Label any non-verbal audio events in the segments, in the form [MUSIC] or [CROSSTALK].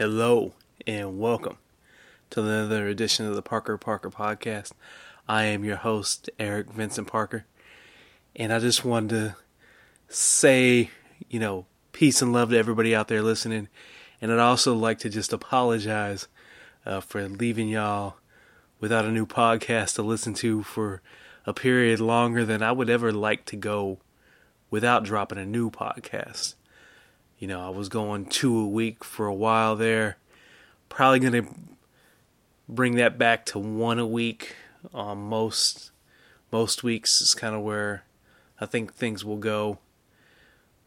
Hello and welcome to another edition of the Parker Parker Podcast. I am your host, Eric Vincent Parker, and I just wanted to say, you know, peace and love to everybody out there listening. And I'd also like to just apologize uh, for leaving y'all without a new podcast to listen to for a period longer than I would ever like to go without dropping a new podcast. You know, I was going two a week for a while there. Probably going to bring that back to one a week on most most weeks is kind of where I think things will go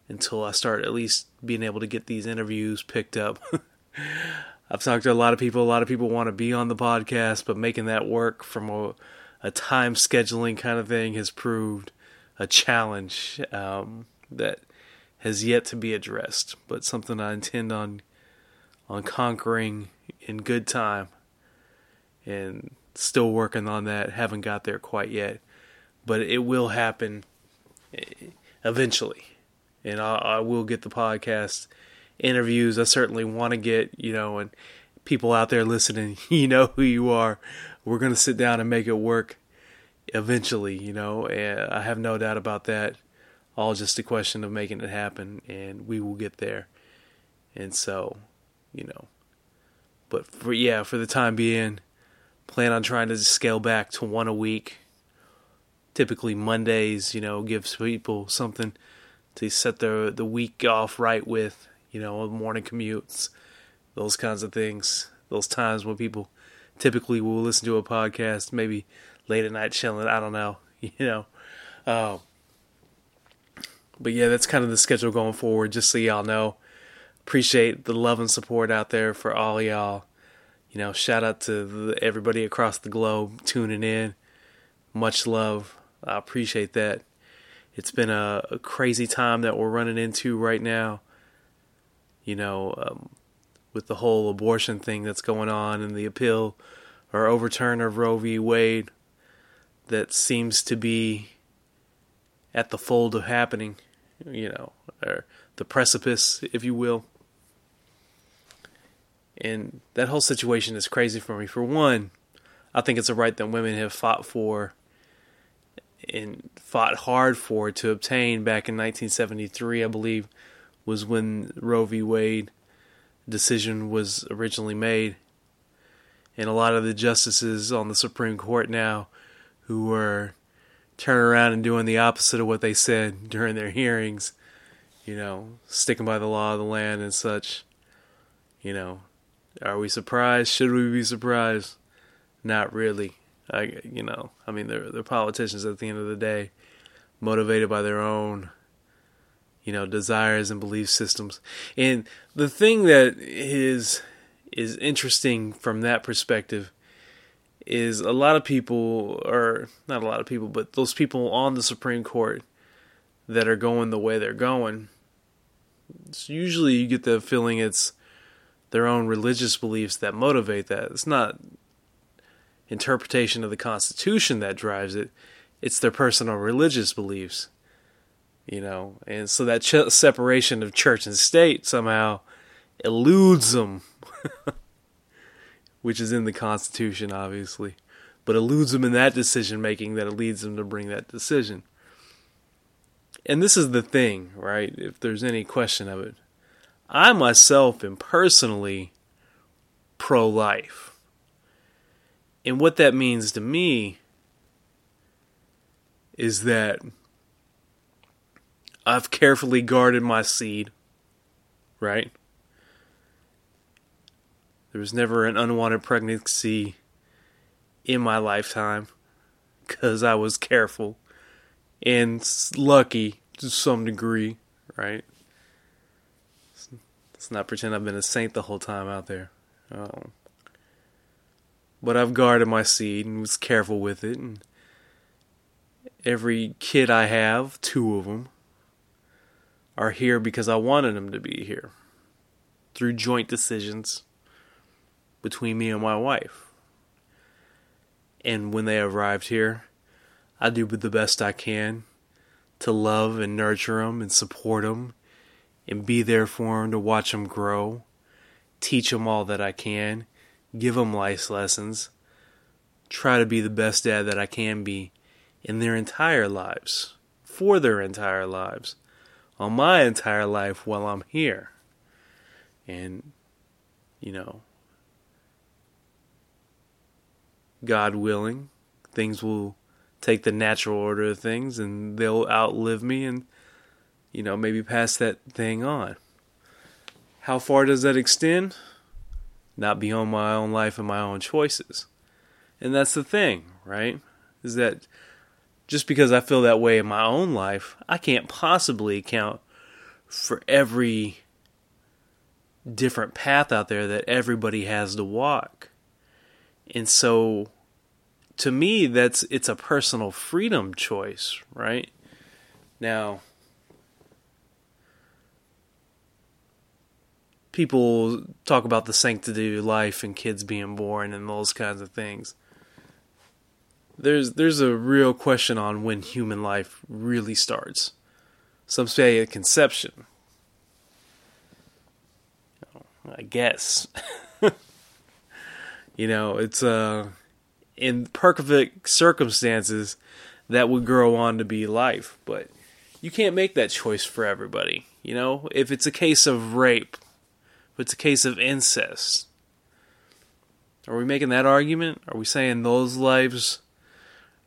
until I start at least being able to get these interviews picked up. [LAUGHS] I've talked to a lot of people. A lot of people want to be on the podcast, but making that work from a, a time scheduling kind of thing has proved a challenge um, that has yet to be addressed, but something I intend on on conquering in good time. And still working on that. Haven't got there quite yet, but it will happen eventually. And I, I will get the podcast interviews. I certainly want to get, you know, and people out there listening, [LAUGHS] you know who you are. We're going to sit down and make it work eventually, you know, and I have no doubt about that. All just a question of making it happen, and we will get there. And so, you know, but for yeah, for the time being, plan on trying to scale back to one a week. Typically Mondays, you know, gives people something to set their the week off right with, you know, morning commutes, those kinds of things. Those times when people typically will listen to a podcast, maybe late at night chilling. I don't know, [LAUGHS] you know. Uh, but yeah, that's kind of the schedule going forward. Just so y'all know, appreciate the love and support out there for all y'all. You know, shout out to the, everybody across the globe tuning in. Much love. I appreciate that. It's been a, a crazy time that we're running into right now. You know, um, with the whole abortion thing that's going on and the appeal or overturn of Roe v. Wade that seems to be at the fold of happening, you know, or the precipice, if you will. And that whole situation is crazy for me. For one, I think it's a right that women have fought for and fought hard for to obtain back in 1973, I believe, was when Roe v. Wade decision was originally made. And a lot of the justices on the Supreme Court now who were turning around and doing the opposite of what they said [LAUGHS] during their hearings, you know, sticking by the law of the land and such. You know, are we surprised? Should we be surprised? Not really. I, you know, I mean, they're they're politicians at the end of the day, motivated by their own, you know, desires and belief systems. And the thing that is is interesting from that perspective is a lot of people, or not a lot of people, but those people on the Supreme Court that are going the way they're going. It's usually you get the feeling it's their own religious beliefs that motivate that. It's not interpretation of the Constitution that drives it. It's their personal religious beliefs, you know, and so that ch- separation of church and state somehow eludes them. [LAUGHS] which is in the Constitution, obviously, but eludes them in that decision making that it leads them to bring that decision. And this is the thing, right? If there's any question of it, I myself am personally pro life. And what that means to me is that I've carefully guarded my seed, right? There was never an unwanted pregnancy in my lifetime because I was careful and lucky to some degree, right? Let's not pretend I've been a saint the whole time out there. Um, but I've guarded my seed and was careful with it. And every kid I have, two of them, are here because I wanted them to be here through joint decisions between me and my wife. And when they arrived here, I do the best I can to love and nurture them and support them and be there for them to watch them grow, teach them all that I can, give them life lessons, try to be the best dad that I can be in their entire lives, for their entire lives, on my entire life while I'm here. And, you know, God willing, things will take the natural order of things and they'll outlive me and, you know, maybe pass that thing on. How far does that extend? Not beyond my own life and my own choices. And that's the thing, right? Is that just because I feel that way in my own life, I can't possibly account for every different path out there that everybody has to walk. And so to me that's it's a personal freedom choice, right? Now people talk about the sanctity of life and kids being born and those kinds of things. There's there's a real question on when human life really starts. Some say at conception. I guess. [LAUGHS] you know, it's uh in perfect circumstances that would grow on to be life, but you can't make that choice for everybody. You know, if it's a case of rape, if it's a case of incest, are we making that argument? Are we saying those lives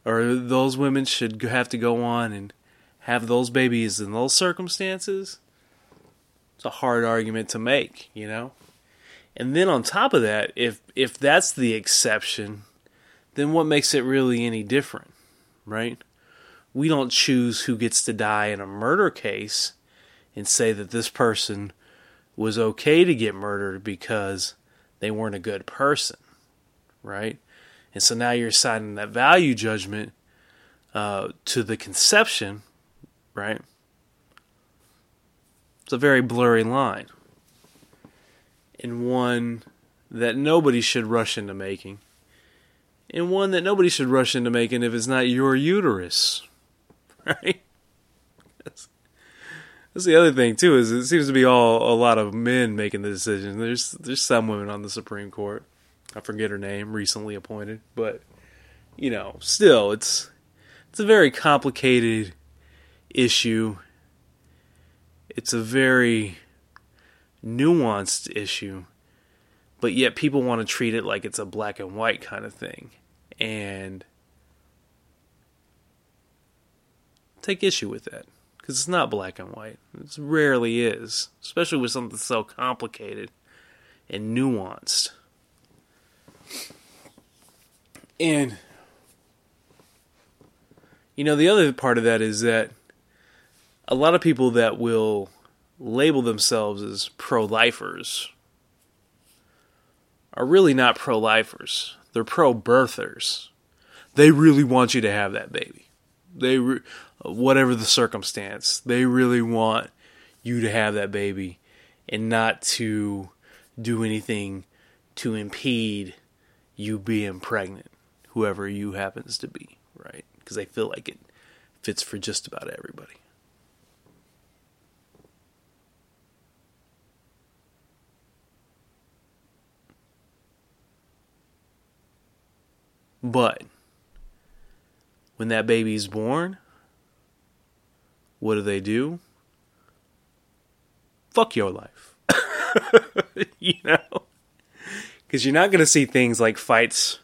or those women should have to go on and have those babies in those circumstances? It's a hard argument to make, you know? And then on top of that, if if that's the exception, then what makes it really any different, right? We don't choose who gets to die in a murder case and say that this person was okay to get murdered because they weren't a good person, right? And so now you're assigning that value judgment uh, to the conception, right? It's a very blurry line, and one that nobody should rush into making and one that nobody should rush into making if it's not your uterus, [LAUGHS] right? That's, that's the other thing too. Is it seems to be all a lot of men making the decision. There's there's some women on the Supreme Court. I forget her name, recently appointed, but you know, still, it's it's a very complicated issue. It's a very nuanced issue but yet people want to treat it like it's a black and white kind of thing. And take issue with that because it's not black and white. It rarely is, especially with something so complicated and nuanced. And you know, the other part of that is that a lot of people that will label themselves as pro lifers are really not pro lifers. They're pro birthers. They really want you to have that baby. They, re- whatever the circumstance, they really want you to have that baby and not to do anything to impede you being pregnant, whoever you happens to be, right? Because they feel like it fits for just about everybody. But when that baby's born, what do they do? Fuck your life. [LAUGHS] you know? Because you're not going to see things like fights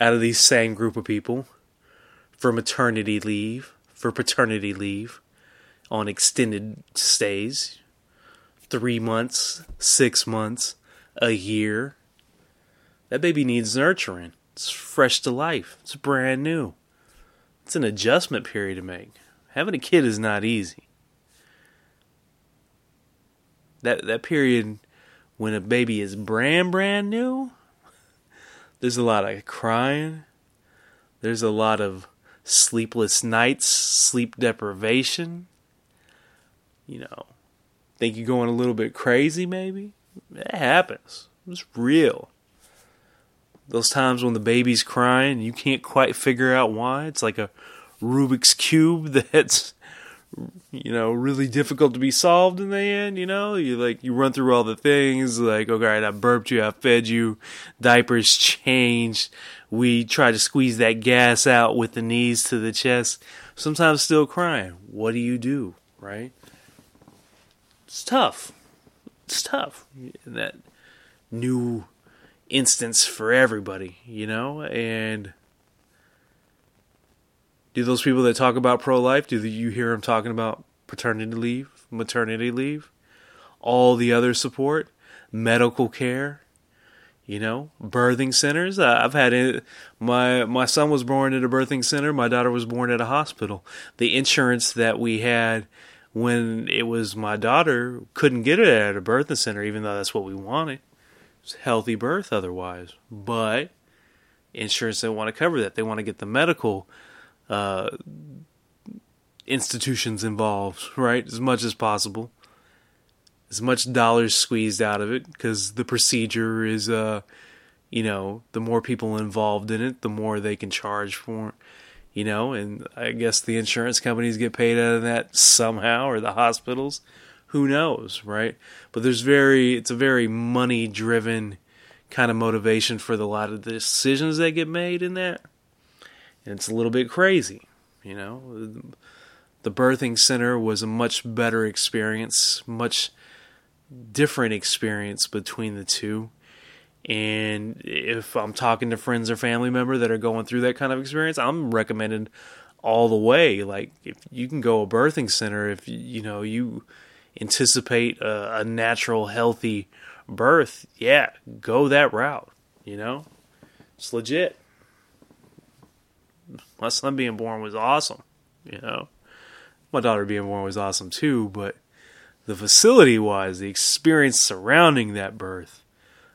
out of these same group of people for maternity leave, for paternity leave, on extended stays three months, six months, a year. That baby needs nurturing. It's fresh to life. It's brand new. It's an adjustment period to make. Having a kid is not easy. That that period when a baby is brand brand new, [LAUGHS] there's a lot of crying. There's a lot of sleepless nights, sleep deprivation. You know, think you're going a little bit crazy maybe? It happens. It's real those times when the baby's crying, you can't quite figure out why. It's like a Rubik's cube [LAUGHS] that's you know, really difficult to be solved in the end, you know? You like you run through all the things like, okay, right, I burped you, I fed you, diapers changed. We try to squeeze that gas out with the knees to the chest. Sometimes still crying. What do you do, right? It's tough. It's tough. In that new instance for everybody, you know? And do those people that talk about pro life, do you hear them talking about paternity leave, maternity leave, all the other support, medical care, you know, birthing centers? I've had it. My my son was born at a birthing center. My daughter was born at a hospital. The insurance that we had when it was my daughter couldn't get it at a birthing center, even though that's what we wanted. Healthy birth otherwise, but insurance didn't want to cover that. They want to get the medical uh, institutions involved, right? As much as possible. As much dollars squeezed out of it because the procedure is, uh, you know, the more people involved in it, the more they can charge for it, you know, and I guess the insurance companies get paid out of that somehow or the hospitals. Who knows, right? But there's very, it's a very money driven kind of motivation for the lot of the decisions that get made in that. And it's a little bit crazy. You know, the birthing center was a much better experience, much different experience between the two. And if I'm talking to friends or family member that are going through that kind of experience, I'm recommending all the way. Like if you can go a birthing center, if you know you anticipate a, a natural, healthy birth, yeah, go that route. You know, it's legit my son being born was awesome. You know, my daughter being born was awesome too. But the facility wise, the experience surrounding that birth,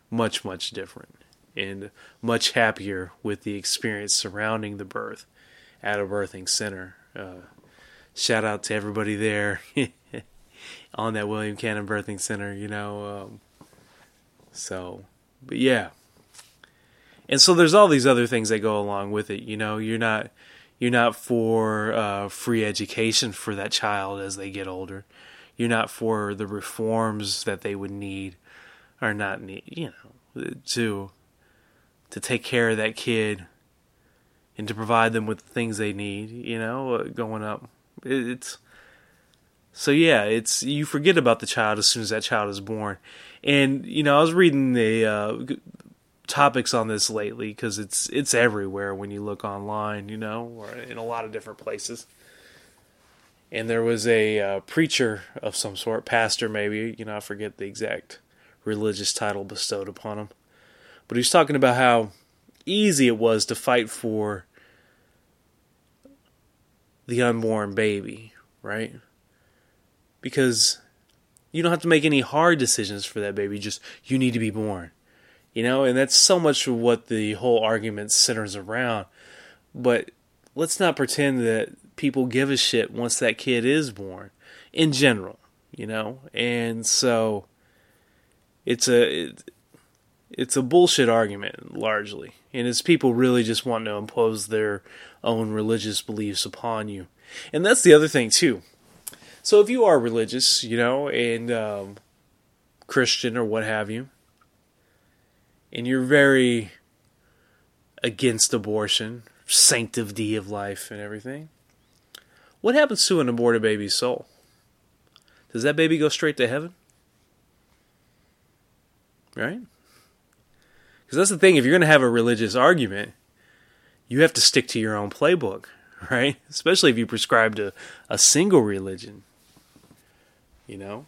much much different, and much happier with the experience surrounding the birth at a birthing center. Uh, shout out to everybody there [LAUGHS] on that William Cannon Birthing Center. You know, um, so but yeah and so there's all these other things that go along with it. You know, you're not you're not for uh, free education for that child as they get older. You're not for the reforms that they would need or not need. You know, to to take care of that kid and to provide them with the things they need. You know, uh, going up, it's so yeah, it's you forget about the child as soon as that child is born. And you know, I was reading the uh, topics on this lately because it's it's everywhere when you look online, you know, or in a lot of different places. And there was a uh, preacher of some sort, pastor maybe, you know, I forget the exact religious title bestowed upon him, but he was talking about how easy it was to fight for the unborn baby, right? Because you don't have to make any hard decisions for that baby. Just you need to be born. You know, and that's so much of what the whole argument centers around. But let's not pretend that people give a shit once that kid is born in general, you know? And so it's a it, it's a bullshit argument largely. And it's people really just want to impose their own religious beliefs upon you. And that's the other thing too. So if you are religious, you know, and um, Christian or what have you, and you're very against abortion, sanctity of life, and everything, what happens to an aborted baby's soul? Does that baby go straight to heaven? Right? Because that's the thing, if you're going to have a religious argument, you have to stick to your own playbook, [LAUGHS] right? Especially if you prescribe to a single religion. You know?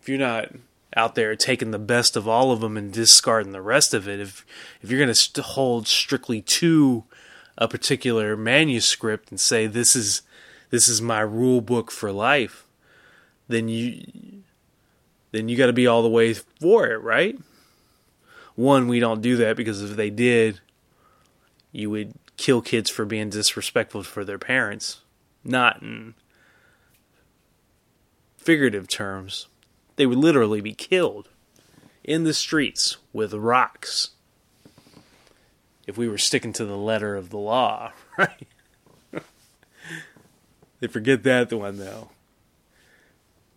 If you're not out there taking the best of all of them and discarding the rest of it. If if you're going to hold strictly to a particular manuscript and say this is this is my rule book for life, then you then you got to be all the way for it, right? One, we don't do that because if they did, you would kill kids for being disrespectful for their parents, not in figurative terms they would literally be killed in the streets with rocks if we were sticking to the letter of the law, [LAUGHS] right? they forget that one though.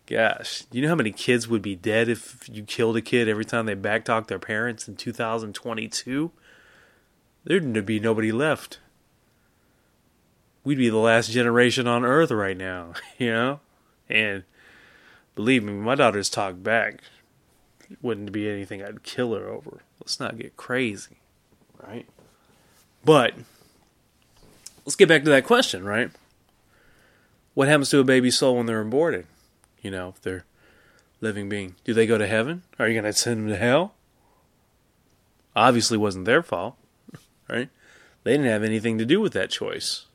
Gosh, you know how many kids would be dead if you killed a kid every time they backtalk their parents in 2022? There'd be nobody left. We'd be the last generation on Earth right now, [LAUGHS] you know? And believe me, my daughter's talked back. It wouldn't be anything I'd kill her over. Let's not get crazy, right? But let's get back to that question, right? What happens to a baby's soul when they're aborted? You know, if they're living being. Do they go to heaven? Are you going to send them to hell? Obviously wasn't their fault, right? They didn't have anything to do with that choice.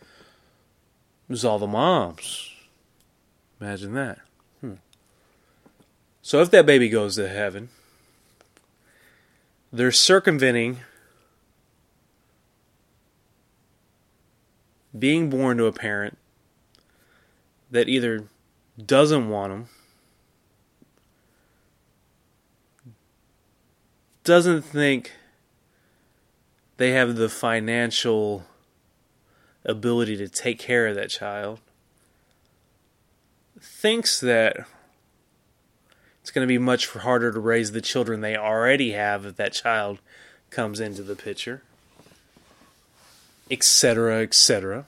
It was all the moms. Imagine that. So if that baby goes to heaven, they're circumventing being born to a parent that either doesn't want them, doesn't think they have the financial ability to take care of that child, thinks that it's going to be much harder to raise the children they already have if that child comes into the picture, etc., etc.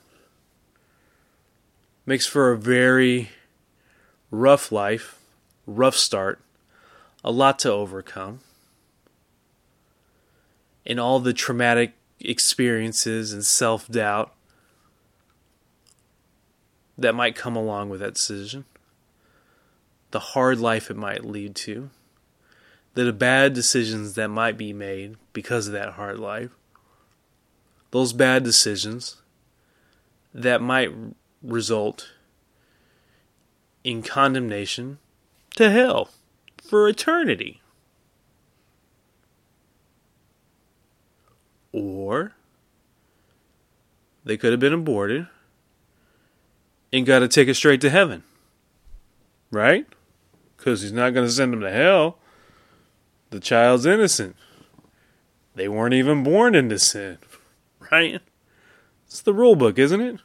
Makes for a very rough life, rough start, a lot to overcome, and all the traumatic experiences and self doubt that might come along with that decision, the hard life it might lead to, the bad decisions that might be made because of that hard life, those bad decisions that might result in condemnation to hell for eternity. Or they could have been aborted and got to take it straight to heaven. Right? Because he's not going to send them to hell. The child's innocent. They weren't even born into sin. [LAUGHS] Right? It's the rule book, isn't it?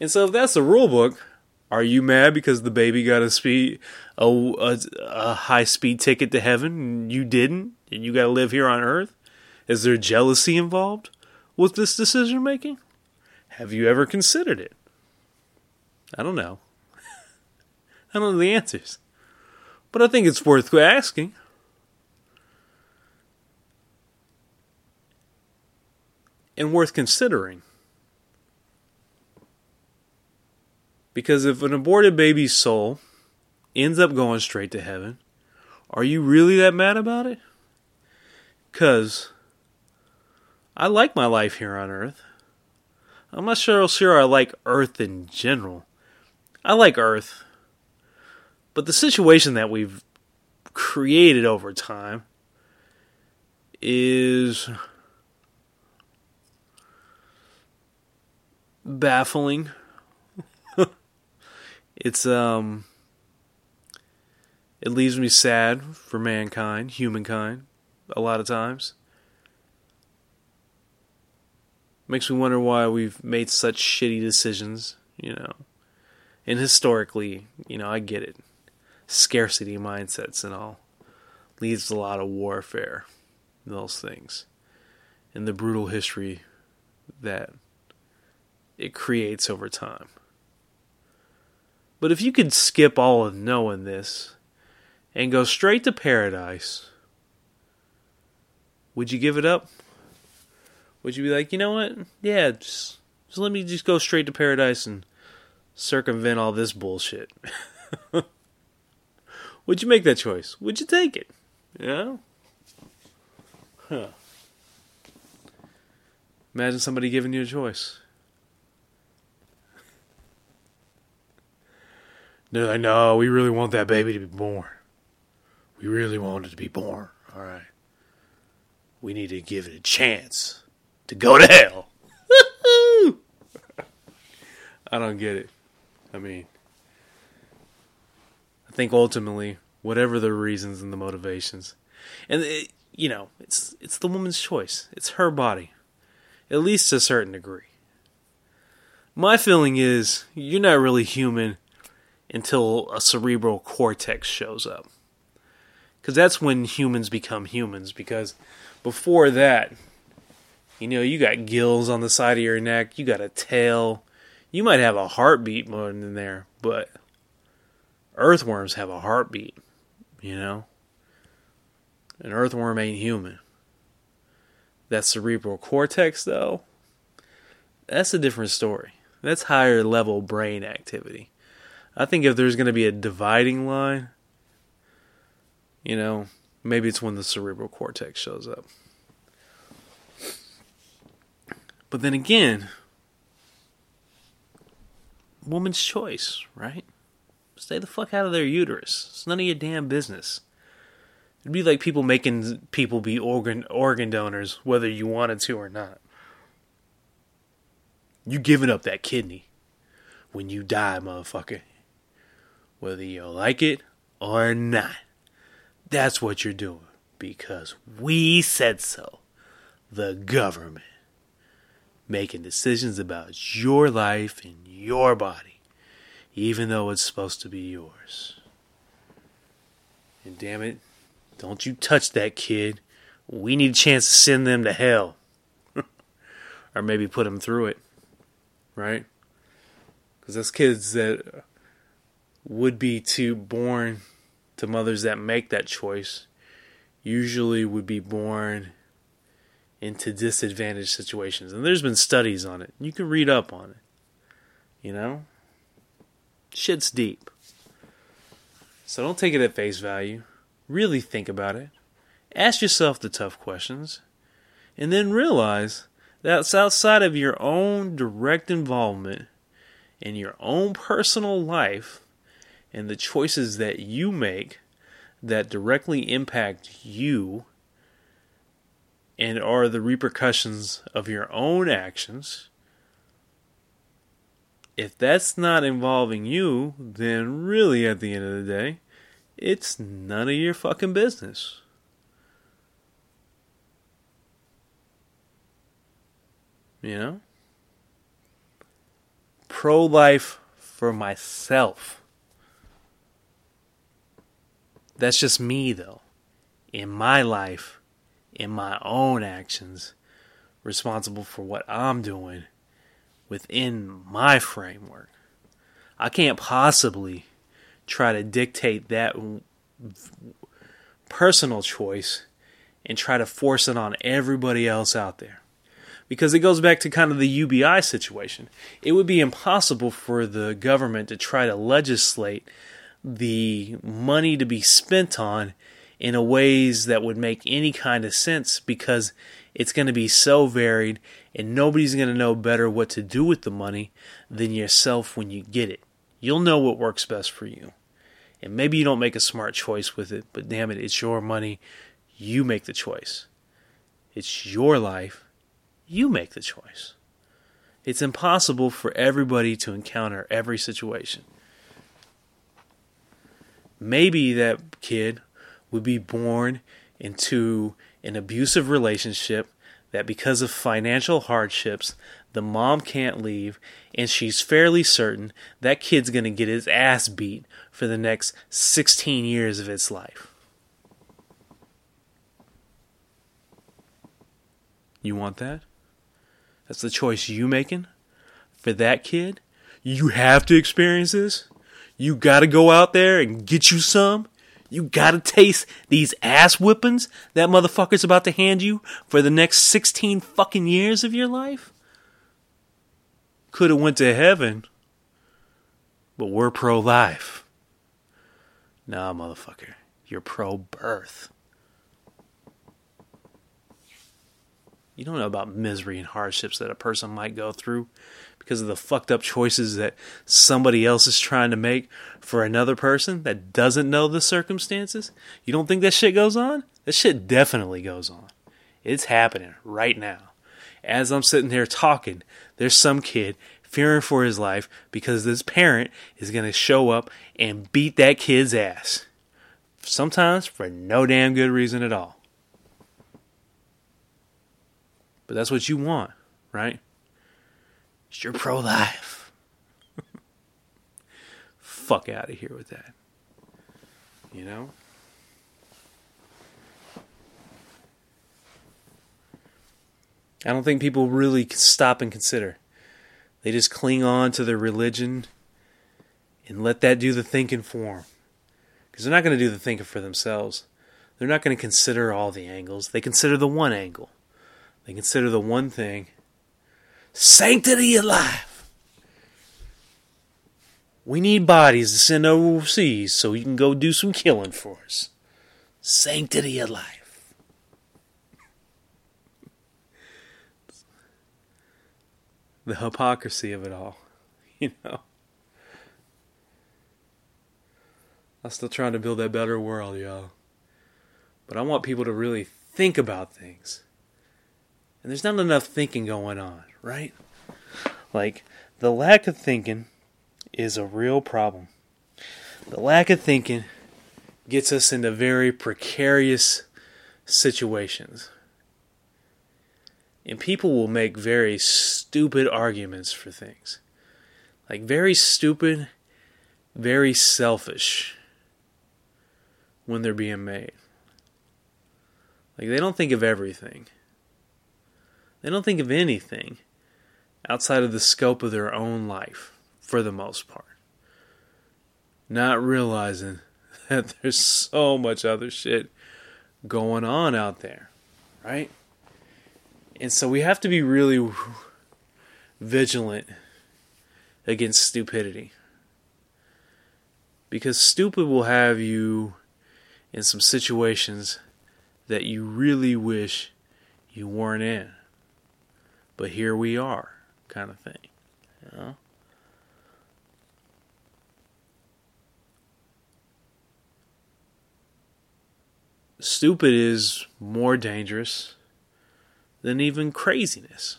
And so if that's the rule book, are you mad because the baby got a speed a, a, a high speed ticket to heaven and you didn't and you got to live here on earth? Is there jealousy involved with this decision making? Have you ever considered it? I don't know. I don't know the answers. But I think it's worth asking. And worth considering. Because if an aborted baby's soul ends up going straight to heaven, are you really that mad about it? Because I like my life here on Earth. I'm not sure, sure I like Earth in general. I like Earth. But the situation that we've created over time is baffling [LAUGHS] it's um it leaves me sad for mankind, humankind, a lot of times. Makes me wonder why we've made such shitty decisions, you know. And historically, you know, I get it. Scarcity mindsets and all leads to a lot of warfare, those things. And the brutal history that it creates over time. But if you could skip all of knowing this and go straight to paradise, would you give it up? Would you be like, you know what? Yeah, just, just let me just go straight to paradise and circumvent all this bullshit. [LAUGHS] would you make that choice? Would you take it? Yeah? Huh. Imagine somebody giving you a choice. They're like, no, we really want that baby to be born. We really want it to be born. All right. We need to give it a chance to go to hell. [LAUGHS] I don't get it. I mean, think ultimately, whatever the reasons and the motivations, and it, you know, it's it's the woman's choice. It's her body, at least to a certain degree. My feeling is you're not really human until a cerebral cortex shows up. Because that's when humans become humans. Because before that, you know, you got gills on the side of your neck, you got a tail, you might have a heartbeat more than there, but earthworms have a heartbeat, you know? An earthworm ain't human. That cerebral cortex, though, that's a different story. That's higher level brain activity. I think if there's going to be a dividing line, you know, maybe it's when the cerebral cortex shows up. But then again, woman's choice, right? Stay the fuck out of their uterus. It's none of your damn business. It'd be like people making people be organ organ donors whether you wanted to or not. You giving up that kidney when you die, motherfucker. Whether you like it or not. That's what you're doing. Because we said so. The government. Making decisions about your life and your body. Even though it's supposed to be yours. And damn it, don't you touch that kid. We need a chance to send them to hell. [LAUGHS] or maybe put them through it. Right? Because those kids that would be to born to mothers that make that choice usually would be born into disadvantaged situations. And there's been studies on it. You can read up on it. You know? Shit's deep. So don't take it at face value. Really think about it. Ask yourself the tough questions. And then realize that it's outside of your own direct involvement in your own personal life and the choices that you make that directly impact you and are the repercussions of your own actions. If that's not involving you, then really at the end of the day, it's none of your fucking business. You know? Pro life for myself. That's just me, though. In my life, in my own actions, responsible for what I'm doing within my framework. I can't possibly try to dictate that personal choice and try to force it on everybody else out there. Because it goes back to kind of the UBI situation. It would be impossible for the government to try to legislate the money to be spent on in a ways that would make any kind of sense because it's going to be so varied and nobody's going to know better what to do with the money than yourself when you get it. You'll know what works best for you. And maybe you don't make a smart choice with it, but damn it, it's your money. You make the choice. It's your life. You make the choice. It's impossible for everybody to encounter every situation. Maybe that kid would be born into an abusive relationship that because of financial hardships, the mom can't leave, and she's fairly certain that kid's going to get his ass beat for the next 16 years of its life. You want that? That's the choice you making for that kid? You have to experience this? You got to go out there and get you some? You gotta taste these ass whippings that motherfucker's about to hand you for the next 16 fucking years of your life? Could have went to heaven, but we're pro-life. Nah, motherfucker. You're pro-birth. You don't know about misery and hardships that a person might go through because of the fucked up choices that somebody else is trying to make for another person that doesn't know the circumstances? You don't think that shit goes on? That shit definitely goes on. It's happening right now. As I'm sitting here talking, there's some kid fearing for his life because this parent is going to show up and beat that kid's ass. Sometimes for no damn good reason at all. But that's what you want, right? You're pro life. Fuck out of here with that. You know? I don't think people really stop and consider. They just cling on to their religion and let that do the thinking for them. Because they're not going to do the thinking for themselves. They're not going to consider all the angles. They consider the one angle. They consider the one thing sanctity of life. We need bodies to send overseas so you can go do some killing for us. Sanctity of life. The hypocrisy of it all, [LAUGHS] you know. I'm still trying to build that better world, y'all. But I want people to really think about things. And there's not enough thinking going on, right? Like, the lack of thinking is a real problem. The lack of thinking gets us into very precarious situations. And people will make very stupid arguments for things. Like, very stupid, very selfish when they're being made. Like, they don't think of everything. They don't think of anything outside of the scope of their own life, for the most part. Not realizing [LAUGHS] that there's so much other shit going on out there, right? And so we have to be really vigilant against stupidity. Because stupid will have you in some situations that you really wish you weren't in but here we are, kind of thing. You know? Stupid is more dangerous than even craziness.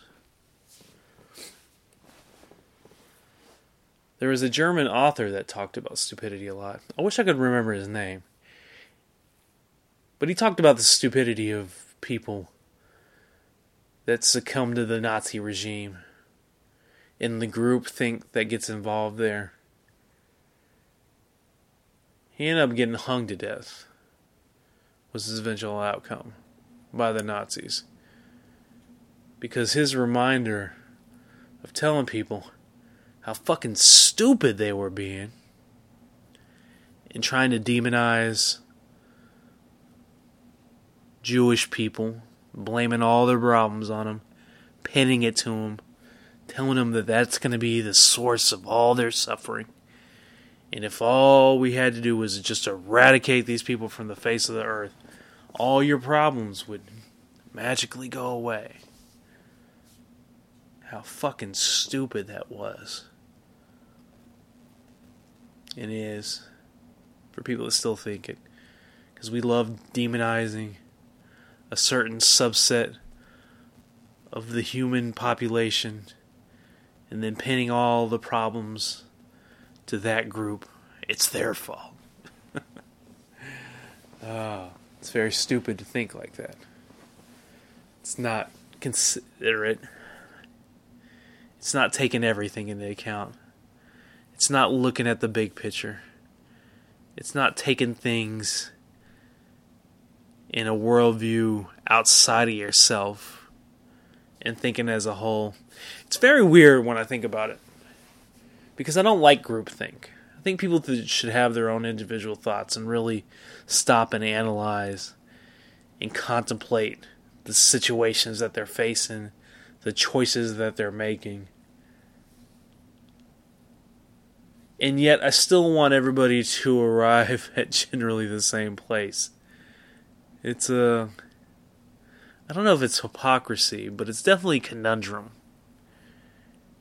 There was a German author that talked about stupidity a lot. I wish I could remember his name. But he talked about the stupidity of people that succumbed to the Nazi regime in the group think that gets involved there. He ended up getting hung to death, was his eventual outcome by the Nazis. Because his reminder of telling people how fucking stupid they were being and trying to demonize Jewish people blaming all their problems on them, pinning it to them, telling them that that's going to be the source of all their suffering. And if all we had to do was just eradicate these people from the face of the earth, all your problems would magically go away. How fucking stupid that was. And is. For people that still think it. Because we love demonizing a certain subset of the human population and then pinning all the problems to that group. It's their fault. oh, [LAUGHS] it's very stupid to think like that. It's not considerate. It's not taking everything into account. It's not looking at the big picture. It's not taking things in a worldview outside of yourself and thinking as a whole. It's very weird when I think about it because I don't like groupthink. I think people should have their own individual thoughts and really stop and analyze and contemplate the situations that they're facing, the choices that they're making. And yet, I still want everybody to [LAUGHS] arrive at generally the same place. It's a. I don't know if it's hypocrisy, but it's definitely a conundrum.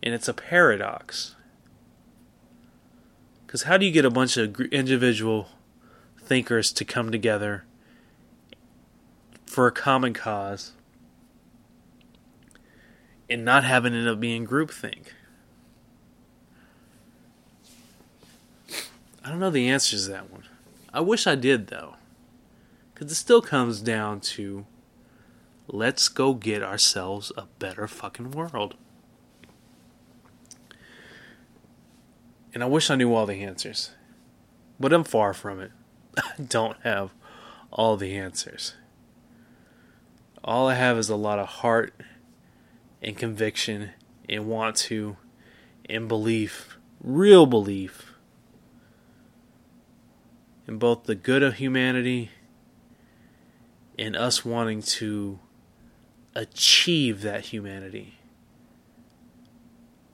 And it's a paradox. Because how do you get a bunch of individual thinkers to come together for a common cause and not having it end up being groupthink? I don't know the answers to that one. I wish I did, though. Because it still comes down to let's go get ourselves a better fucking world. And I wish I knew all the answers. But I'm far from it. [LAUGHS] I don't have all the answers. All I have is a lot of heart and conviction and want to and belief, real belief, in both the good of humanity and us wanting to achieve that humanity.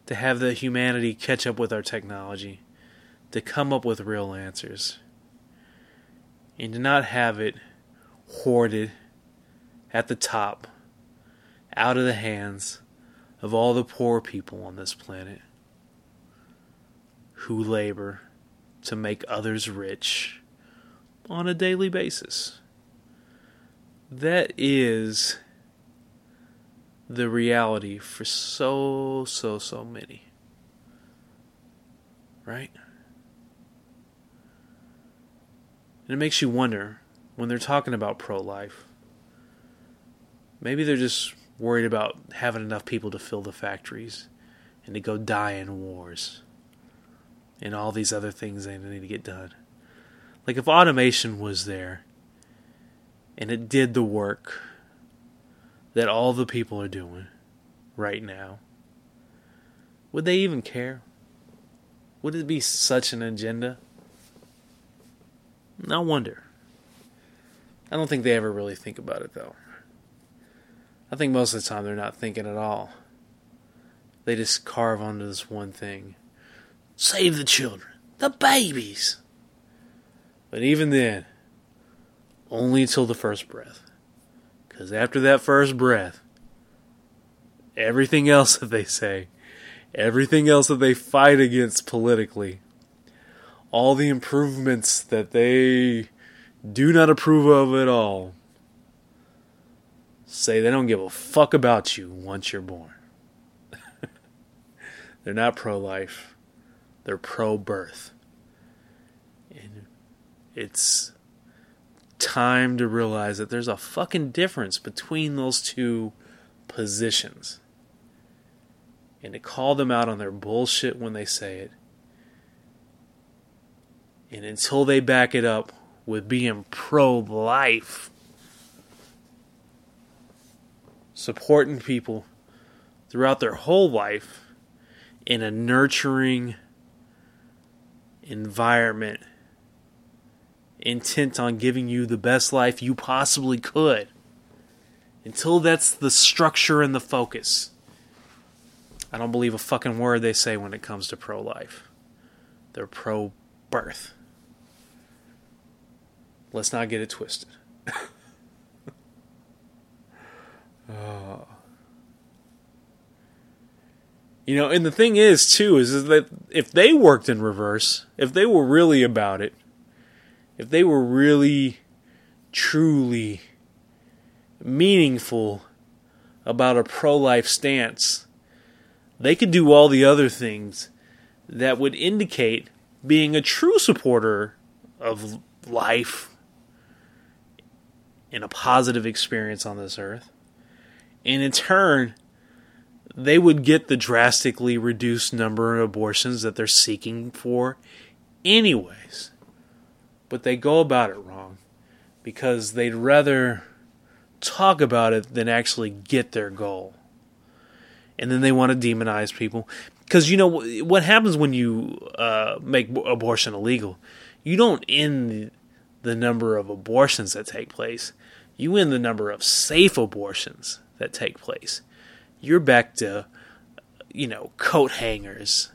To have the humanity catch up with our technology, to come up with real answers, and to not have it hoarded at the top, out of the hands of all the poor people on this planet who labor to make others rich on a daily basis. That is the reality for so, so, so many. Right? And it makes you wonder when they're talking about pro life, maybe they're just worried about having enough people to fill the factories and to go die in wars and all these other things they need to get done. Like if automation was there and it did the work that all the people are doing right now, would they even care? Would it be such an agenda? I wonder. I don't think they ever really think about it though. I think most of the time they're not thinking at all. They just carve onto this one thing save the children, the babies. But even then, only until the first breath. Because after that first breath, everything else [LAUGHS] that they say, everything else that they fight against politically, all the improvements that they do not approve of at all, say they don't give a fuck about you once you're born. [LAUGHS] they're not pro life, they're pro birth. And it's time to realize that there's a fucking difference between those two positions. And to call them out on their bullshit when they say it. And until they back it up with being pro life, supporting people throughout their whole life in a nurturing environment intent on giving you the best life you possibly could. Until that's the structure and the focus. I don't believe a fucking word they say when it comes to pro-life. They're pro-birth. Let's not get it twisted. [LAUGHS] Oh. You know, and the thing is too is, is that if they worked in reverse, if they were really about it, if they were really truly meaningful about a pro-life stance, they could do all the other things that would indicate being a true supporter of life and a positive experience on this earth. And in turn, they would get the drastically reduced number of abortions that they're seeking for, anyways. But they go about it wrong because they'd rather talk about it than actually get their goal. And then they want to demonize people. Because you know what happens when you uh, make abortion illegal? You don't end the number of abortions that take place, you end the number of safe abortions that take place. You're back to, you know, coat hangers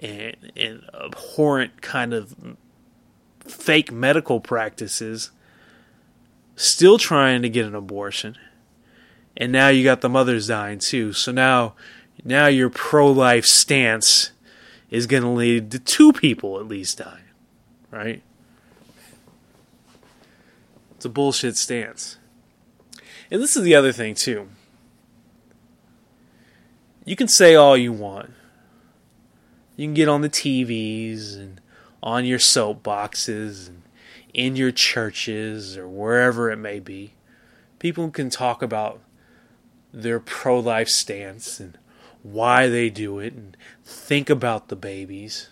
and, and abhorrent kind of fake medical practices, still trying to get an abortion. And now you got the mothers dying too. So now, now your pro-life stance is going to lead to two people at least dying, right? It's a bullshit stance. And this is the other thing, too. You can say all you want. You can get on the TVs and on your soapboxes and in your churches or wherever it may be. People can talk about their pro life stance and why they do it and think about the babies.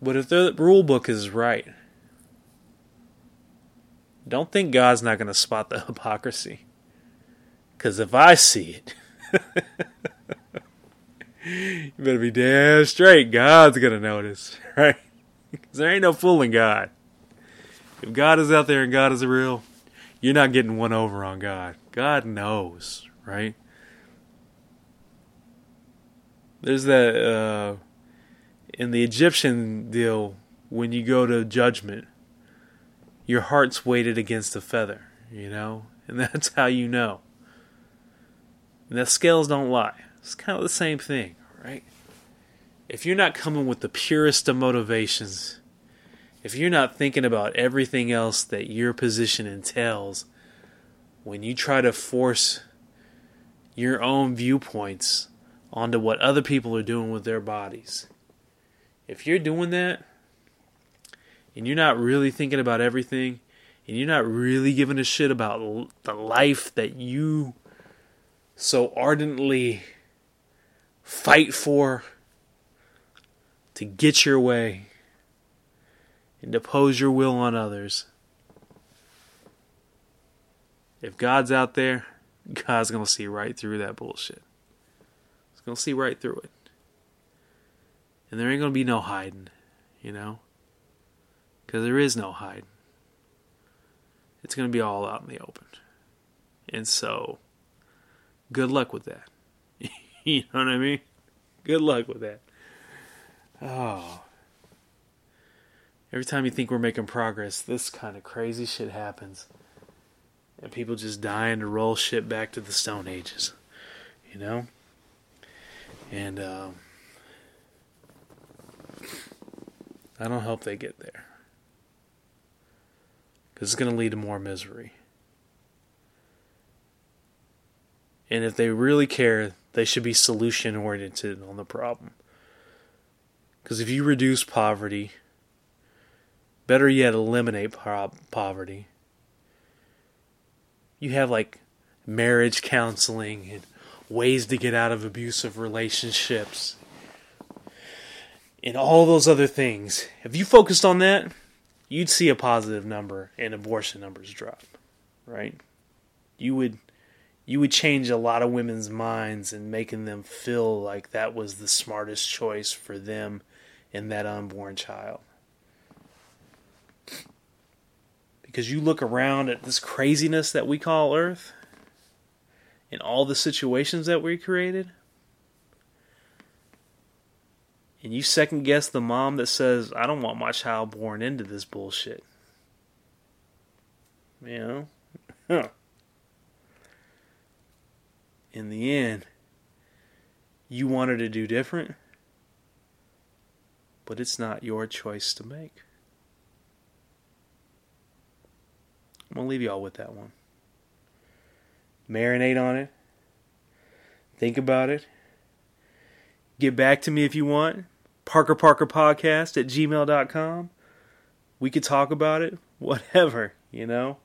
But if the rule book is right, don't think God's not going to spot the [LAUGHS] hypocrisy. Because if I see it, [LAUGHS] you better be damn straight. God's going to notice, [LAUGHS] right? Because there ain't no fooling God. If God is out there and God is real, you're not getting one over on God. God knows, right? There's that uh, in the Egyptian deal when you go to judgment, your heart's weighted against a feather, you know, and [LAUGHS] that's how you know. And the scales don't lie. It's kind of the same thing, right? If you're not coming with the purest of motivations, if you're not thinking about everything else that your position entails, when you try to force your own viewpoints onto what other people are doing with their bodies, if you're doing that and you're not really thinking about everything and you're not really giving a shit about the life that you so ardently fight for to get your way and depose your will on others. If God's out there, God's going to see right through that bullshit. He's going to see right through it. And there ain't going to be no hiding, you know? Because there is no hiding. It's going to be all out in the open. And so, good luck with that. [LAUGHS] you know what I mean? Good luck with that. Oh. Every time you think we're making progress, this kind of crazy shit happens. And people just dying to roll shit back to the Stone Ages. You know? And, um, I don't hope they get there. Because it's going to lead to more misery. And if they really care, they should be solution oriented on the problem. Because if you reduce poverty, better yet, eliminate po- poverty, you have like marriage counseling and ways to get out of abusive relationships and all those other things. If you focused on that, you'd see a positive number and abortion numbers drop, right? You would you would change a lot of women's minds and making them feel like that was the smartest choice for them and that unborn child. Because you look around at this craziness that we call Earth and all the situations that we created, and you second guess the mom that says, I don't want my child born into this bullshit. You know? [LAUGHS] Huh. In the end, you wanted to do different, but it's not your choice to make. I'm going to leave y'all with that one. Marinate on it. Think about it. Get back to me if you want. Parker Parker Podcast at gmail.com. We could talk about it. [LAUGHS] Whatever, you know?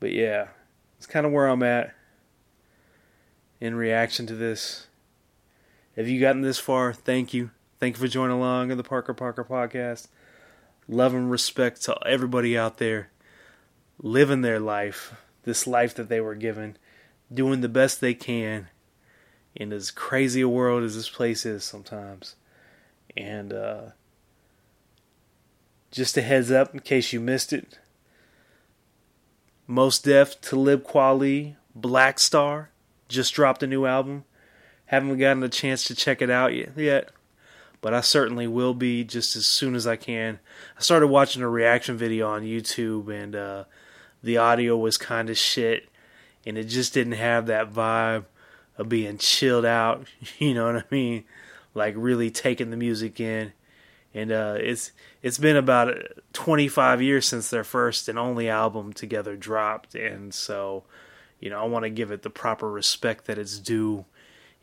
But yeah, it's kind of where I'm at in reaction to this. If you gotten this far, thank you. Thank you for joining along in the Parker Parker Podcast. Love and respect to everybody out there living their life, this life that they were given, doing the best they can in as crazy a world as this place is sometimes. And uh, just a heads up in case you missed it. Mos Def, Talib Kweli, Black Star just dropped a new album. Haven't gotten a chance to check it out yet, but I certainly will be just as soon as I can. I started watching a reaction video on YouTube, and uh, the audio was kind of shit, and it just didn't have that vibe of being chilled out. [LAUGHS] You know what I mean? Like really taking the music in. And uh, it's it's been about 25 years since their first and only album together dropped, and so you know I want to give it the proper respect that it's due,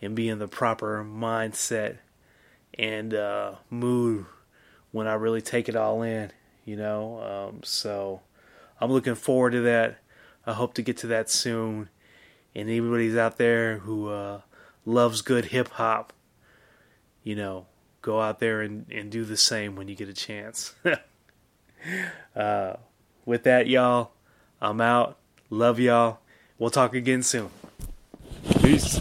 and be in the proper mindset and uh, mood when I really take it all in. You know, um, so I'm looking forward to that. I hope to get to that soon and anybody's out there who uh, loves good hip hop, you know, go out there and, and do the same when you get a chance. [LAUGHS] uh, with that, y'all, I'm out. Love y'all. We'll talk again soon. Peace.